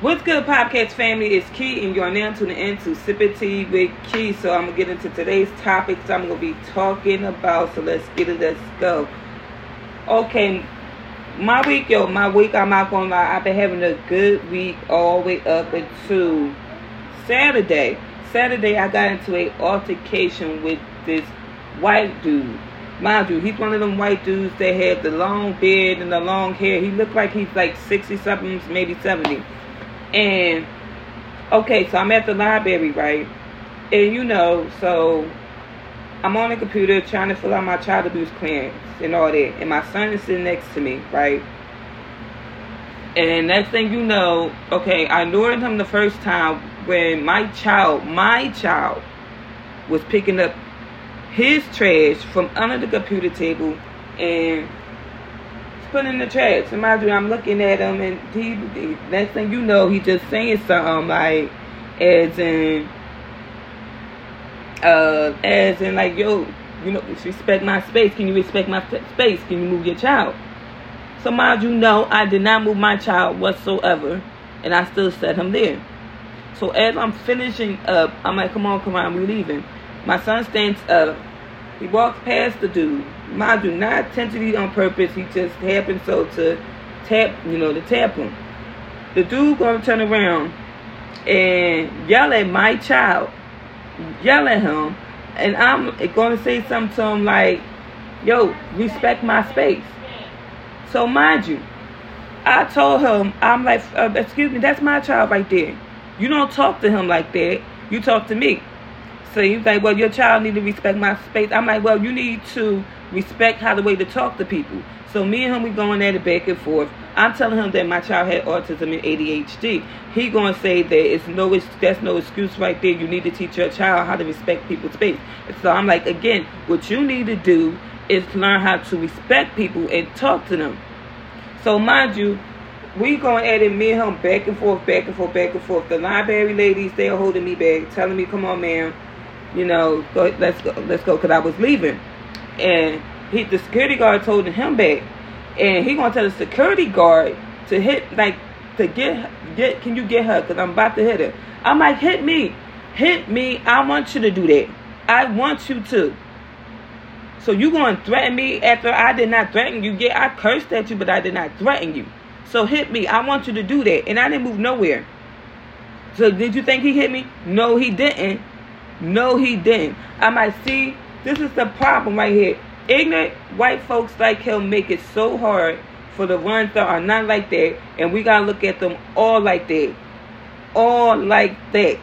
What's good, podcast family? It's Key, and you're now tuning in to Sip It Tea with Key. So I'm gonna get into today's topics. I'm gonna be talking about. So let's get it. Let's go. Okay, my week, yo, my week. I'm not gonna lie. I've been having a good week all the way up until Saturday. Saturday, I got into a altercation with this white dude. Mind you, he's one of them white dudes that have the long beard and the long hair. He looked like he's like 60 something, maybe 70 and okay, so I'm at the library, right? And you know, so I'm on the computer trying to fill out my child abuse clearance and all that. And my son is sitting next to me, right? And next thing you know, okay, I ignored him the first time when my child, my child, was picking up his trash from under the computer table and put in the trash. And mind you, I'm looking at him, and he, the next thing you know, he just saying something like, as in, uh, as in like, yo, you know, respect my space. Can you respect my space? Can you move your child? So mind you, know, I did not move my child whatsoever, and I still set him there. So as I'm finishing up, I'm like, come on, come on, we leaving. My son stands up. He walks past the dude mind you, not intentionally on purpose. He just happened so to tap, you know, to tap him. The dude gonna turn around and yell at my child, yell at him, and I'm gonna say something to him like, "Yo, respect my space." So mind you, I told him, I'm like, uh, "Excuse me, that's my child right there. You don't talk to him like that. You talk to me." So he's like, "Well, your child need to respect my space." I'm like, "Well, you need to." respect how the way to talk to people. So me and him, we going at it back and forth. I'm telling him that my child had autism and ADHD. He going to say that it's no, that's no excuse right there. You need to teach your child how to respect people's space. So I'm like, again, what you need to do is learn how to respect people and talk to them. So mind you, we going at it, me and him, back and forth, back and forth, back and forth. The library ladies, they're holding me back, telling me, come on, man, you know, go, let's go, let's go, because I was leaving and he the security guard told him back, and he gonna tell the security guard to hit like to get get can you get her because I'm about to hit her. I'm like hit me, hit me. I want you to do that. I want you to. So you gonna threaten me after I did not threaten you? Yeah, I cursed at you, but I did not threaten you. So hit me. I want you to do that, and I didn't move nowhere. So did you think he hit me? No, he didn't. No, he didn't. I might see this is the problem right here. Ignorant white folks like him make it so hard for the ones that are not like that, and we gotta look at them all like that. All like that.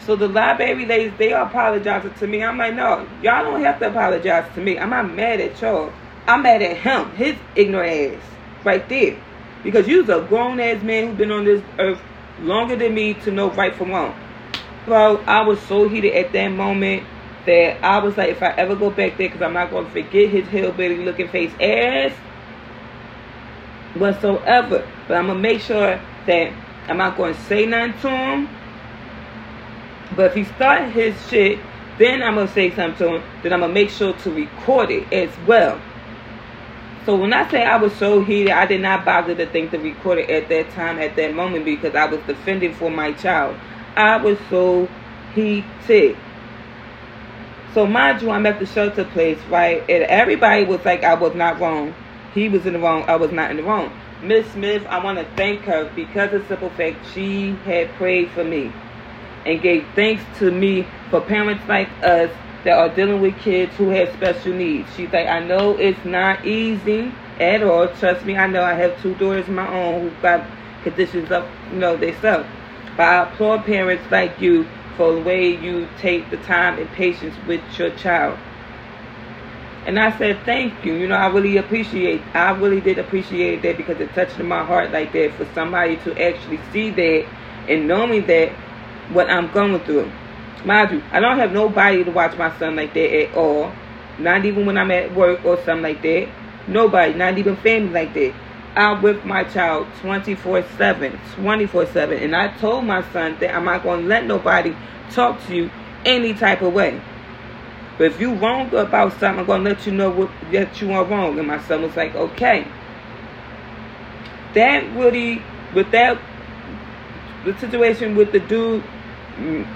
So the library ladies, they are apologizing to me. I'm like, no, y'all don't have to apologize to me. I'm not mad at y'all. I'm mad at him, his ignorant ass, right there. Because you's a grown ass man who's been on this earth longer than me to know right from wrong. Bro, I was so heated at that moment that I was like, if I ever go back there, because I'm not going to forget his hillbilly looking face ass whatsoever. But I'm going to make sure that I'm not going to say nothing to him. But if he start his shit, then I'm going to say something to him. Then I'm going to make sure to record it as well. So when I say I was so heated, I did not bother to think to record it at that time, at that moment, because I was defending for my child. I was so heated. So mind you, I'm at the shelter place, right? And everybody was like, I was not wrong. He was in the wrong. I was not in the wrong. Miss Smith, I want to thank her because of the simple fact she had prayed for me and gave thanks to me for parents like us that are dealing with kids who have special needs. She's like, I know it's not easy at all. Trust me, I know I have two daughters of my own who got conditions of, you know, they. But I applaud parents like you for the way you take the time and patience with your child. And I said, thank you. You know, I really appreciate, I really did appreciate that because it touched my heart like that for somebody to actually see that and knowing that what I'm going through. Mind you, I don't have nobody to watch my son like that at all. Not even when I'm at work or something like that. Nobody, not even family like that. I'm with my child 24 7. 24 7. And I told my son that I'm not going to let nobody talk to you any type of way. But if you wrong about something, I'm going to let you know what, that you are wrong. And my son was like, okay. That really, with that the situation with the dude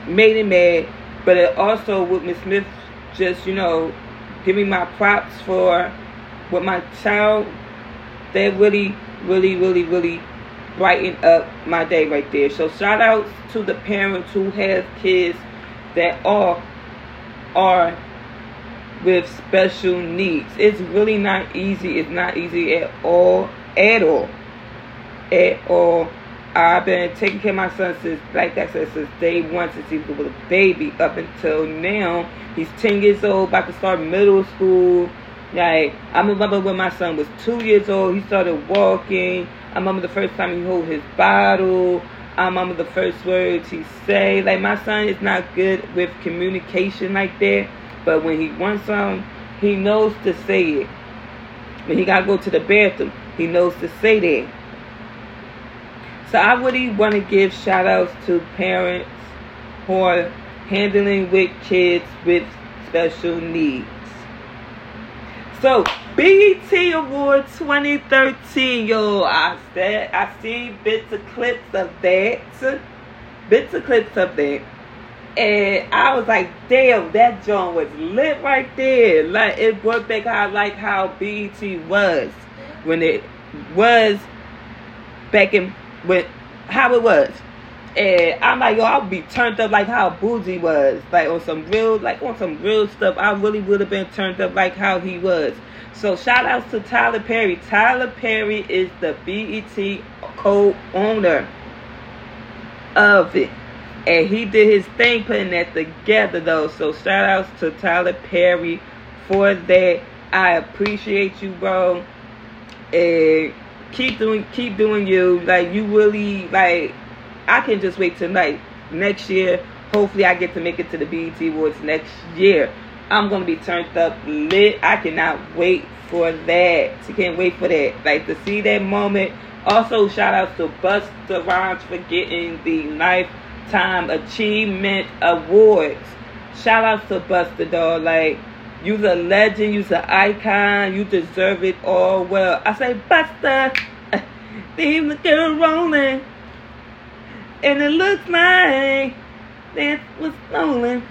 made him mad, but it also with Miss Smith just you know giving my props for what my child. That really, really, really, really brightened up my day right there. So shout outs to the parents who have kids that are are with special needs. It's really not easy. It's not easy at all. At all. At all. I've been taking care of my son since, like I said, since day one, since he was a baby, up until now. He's 10 years old, about to start middle school. Like, I remember when my son was two years old, he started walking. I remember the first time he held his bottle. I remember the first words he say. Like, my son is not good with communication like that. But when he wants something, he knows to say it. When he got to go to the bathroom, he knows to say that. So I really want to give shout outs to parents who are handling with kids with special needs. So BET Award 2013, yo, I said I seen bits of clips of that, bits of clips of that, and I was like, damn, that joint was lit right there. Like it brought back how like how BET was when it was back in when how it was. And I'm like, yo, I'll be turned up like how Boozy was. Like on some real, like on some real stuff. I really would have been turned up like how he was. So shout outs to Tyler Perry. Tyler Perry is the BET co-owner of it. And he did his thing putting that together though. So shout outs to Tyler Perry for that. I appreciate you, bro. And keep doing keep doing you. Like you really like I can just wait tonight. Next year, hopefully I get to make it to the BET Awards next year. I'm gonna be turned up lit. I cannot wait for that. I can't wait for that. Like to see that moment. Also, shout out to Busta Rhymes for getting the Lifetime Achievement Awards. Shout out to Busta, dog. Like, You's a legend. You's an icon. You deserve it all well. I say, Busta, leave the girl rolling. And it looks like that was stolen.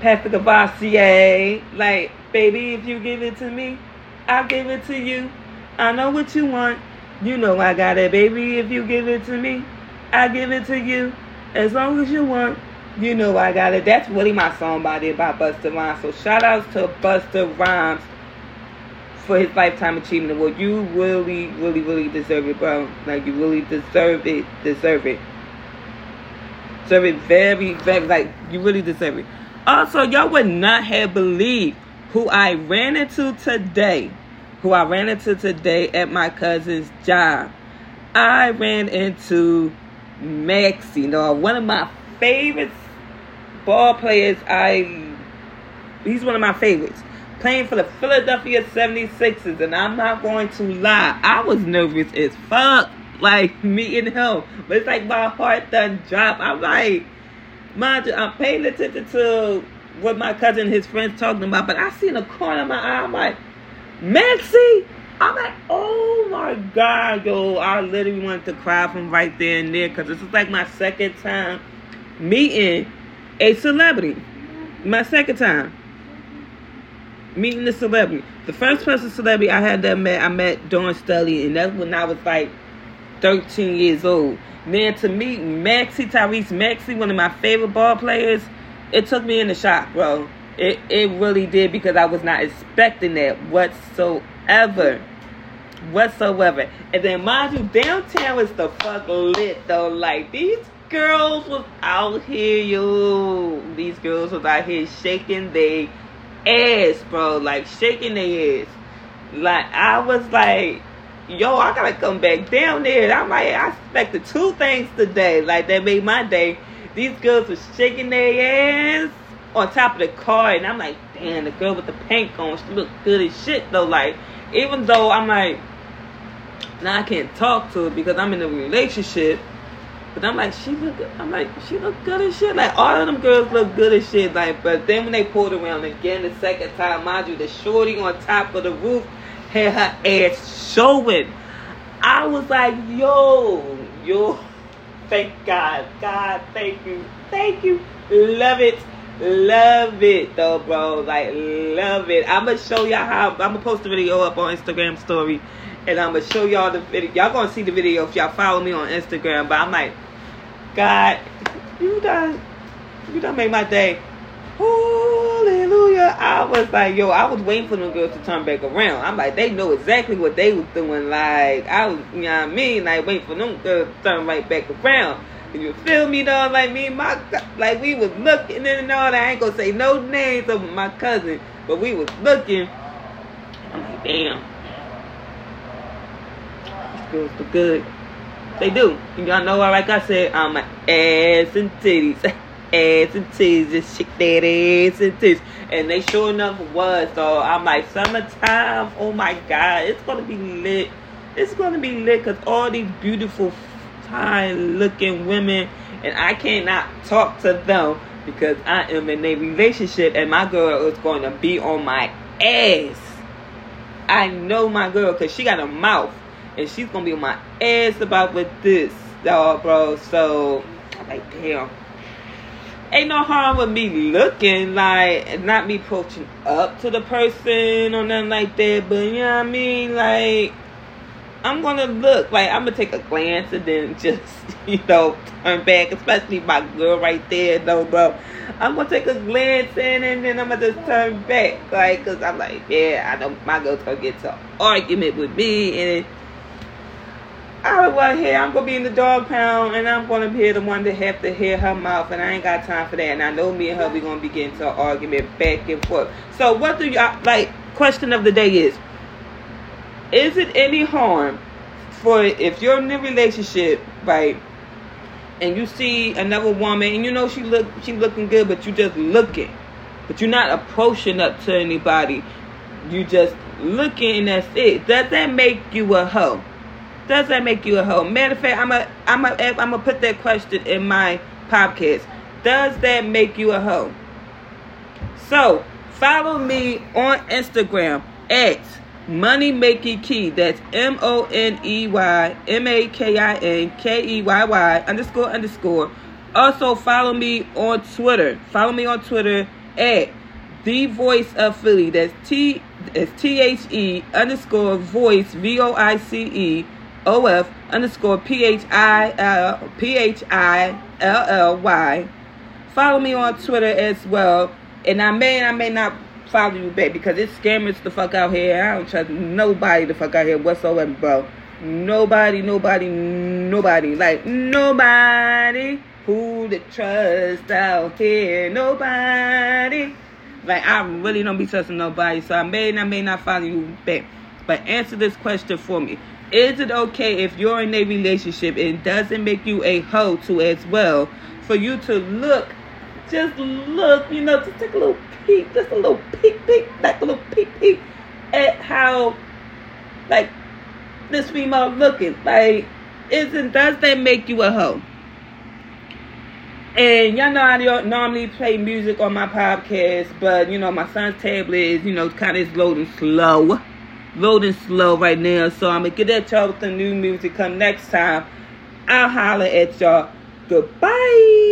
Pass the Courvoisier, like, baby, if you give it to me, I'll give it to you. I know what you want. You know I got it, baby. If you give it to me, I'll give it to you. As long as you want. You know I got it. That's really my song by there by Busta Rhymes. So shout outs to Busta Rhymes for his lifetime achievement award. You really, really, really deserve it, bro. Like you really deserve it. Deserve it. Deserve it very, very like you really deserve it. Also, y'all would not have believed who I ran into today. Who I ran into today at my cousin's job. I ran into Maxey, you know, one of my favorite ball players I he's one of my favorites. Playing for the Philadelphia 76ers, and I'm not going to lie, I was nervous as fuck, like meeting him. But it's like my heart done drop. I'm like, mind you, I'm paying attention to what my cousin and his friends talking about, but I see in the corner of my eye, I'm like, Maxey? I'm like, oh my god, yo, I literally wanted to cry from right there and there because this is like my second time meeting a celebrity. My second time meeting a celebrity. The first person celebrity I had that met, I met Dawn Scully, and that's when I was like 13 years old. Man, to meet Maxey, Tyrese Maxey, one of my favorite ball players, it took me in the shock, bro. It it really did because I was not expecting that whatsoever. Whatsoever. And then mind you, downtown is the fuck lit though. Like these girls was out here, yo. These girls was out here shaking their ass, bro. Like shaking their ass. Like I was like, yo, I gotta come back down there. I'm like, I expected two things today. Like that made my day. These girls were shaking their ass on top of the car, and I'm like, damn, the girl with the pink on, she looked good as shit though. Like, even though I'm like, now I can't talk to her because I'm in a relationship. But I'm like, she look. Good. I'm like, she look good as shit. Like all of them girls look good as shit. Like, but then when they pulled around again the second time, mind you, the shorty on top of the roof had her ass showing. I was like, yo, yo, thank God. God, thank you. Thank you. Love it. Love it though, bro. Like love it. I'ma show y'all how I'ma post the video up on Instagram story and I'ma show y'all the video. Y'all gonna see the video if y'all follow me on Instagram. But I'm like, God, you done you done made my day. Hallelujah. Was like, yo, I was waiting for them girls to turn back around. I'm like, they know exactly what they was doing. Like, I was, you know what I mean? Like, waiting for them girls to turn right back around. And you feel me though? Like me my like we was looking and all that. I ain't gonna say no names of my cousin, but we was looking. I'm like, damn. These girls look good. They do. And y'all know like I said, I'm an ass and titties. ass and titties. Just shake that ass and titties. And they sure enough was, so I'm like, summertime, oh my god, it's gonna be lit. It's gonna be lit because all these beautiful fine looking women and I cannot talk to them because I am in a relationship and my girl is going to be on my ass. I know my girl because she got a mouth and she's going to be on my ass about with this, dog, bro. So, I'm like, damn. Ain't no harm with me looking like, not me approaching up to the person or nothing like that, but you know what I mean? Like, I'm gonna look like I'm gonna take a glance and then just you know turn back, especially my girl right there, though, bro. I'm gonna take a glance in and then I'm gonna just turn back, like, cause I'm like, yeah, I know my girl's gonna get to argument with me, and I'm gonna be in the dog pound, and I'm gonna be the one to have to hear her mouth, and I ain't got time for that. And I know me and her we gonna be getting to an argument back and forth. So what do y'all like? Question of the day is is it any harm for if you're in a relationship, right? And you see another woman, and you know she look she looking good, but you just looking, but you're not approaching up to anybody. You just looking, and that's it. Does that make you a hoe? Does that make you a hoe? Matter of fact, I'm a I'm a I'm gonna put that question in my podcast. Does that make you a hoe? So follow me on Instagram at Money Making Key. That's M O N E Y M A K I N K E Y Y underscore underscore. Also follow me on Twitter. Follow me on Twitter at the Voice of Philly. That's T it's T H E underscore voice V O I C E O F underscore P H I L P H I L L Y. Follow me on Twitter as well. And I may and I may not follow you back because it's scammers the fuck out here. I don't trust nobody the fuck out here whatsoever, bro. Nobody, nobody, nobody. Like nobody who to trust out here. Nobody. Like I really don't be trusting nobody. So I may and I may not follow you back. But answer this question for me. Is it okay if you're in a relationship and doesn't make you a hoe to as well for you to look just look, you know, just take a little peek, just a little peek, peek, like a little peek, peek at how, like, this female looking. Like, isn't, does that make you a hoe? And y'all know I don't normally play music on my podcast, but you know, my son's tablet is, you know, kind of loading slow. Loading slow right now. So I'm gonna get at y'all with the new music come next time. I'll holler at y'all. Goodbye.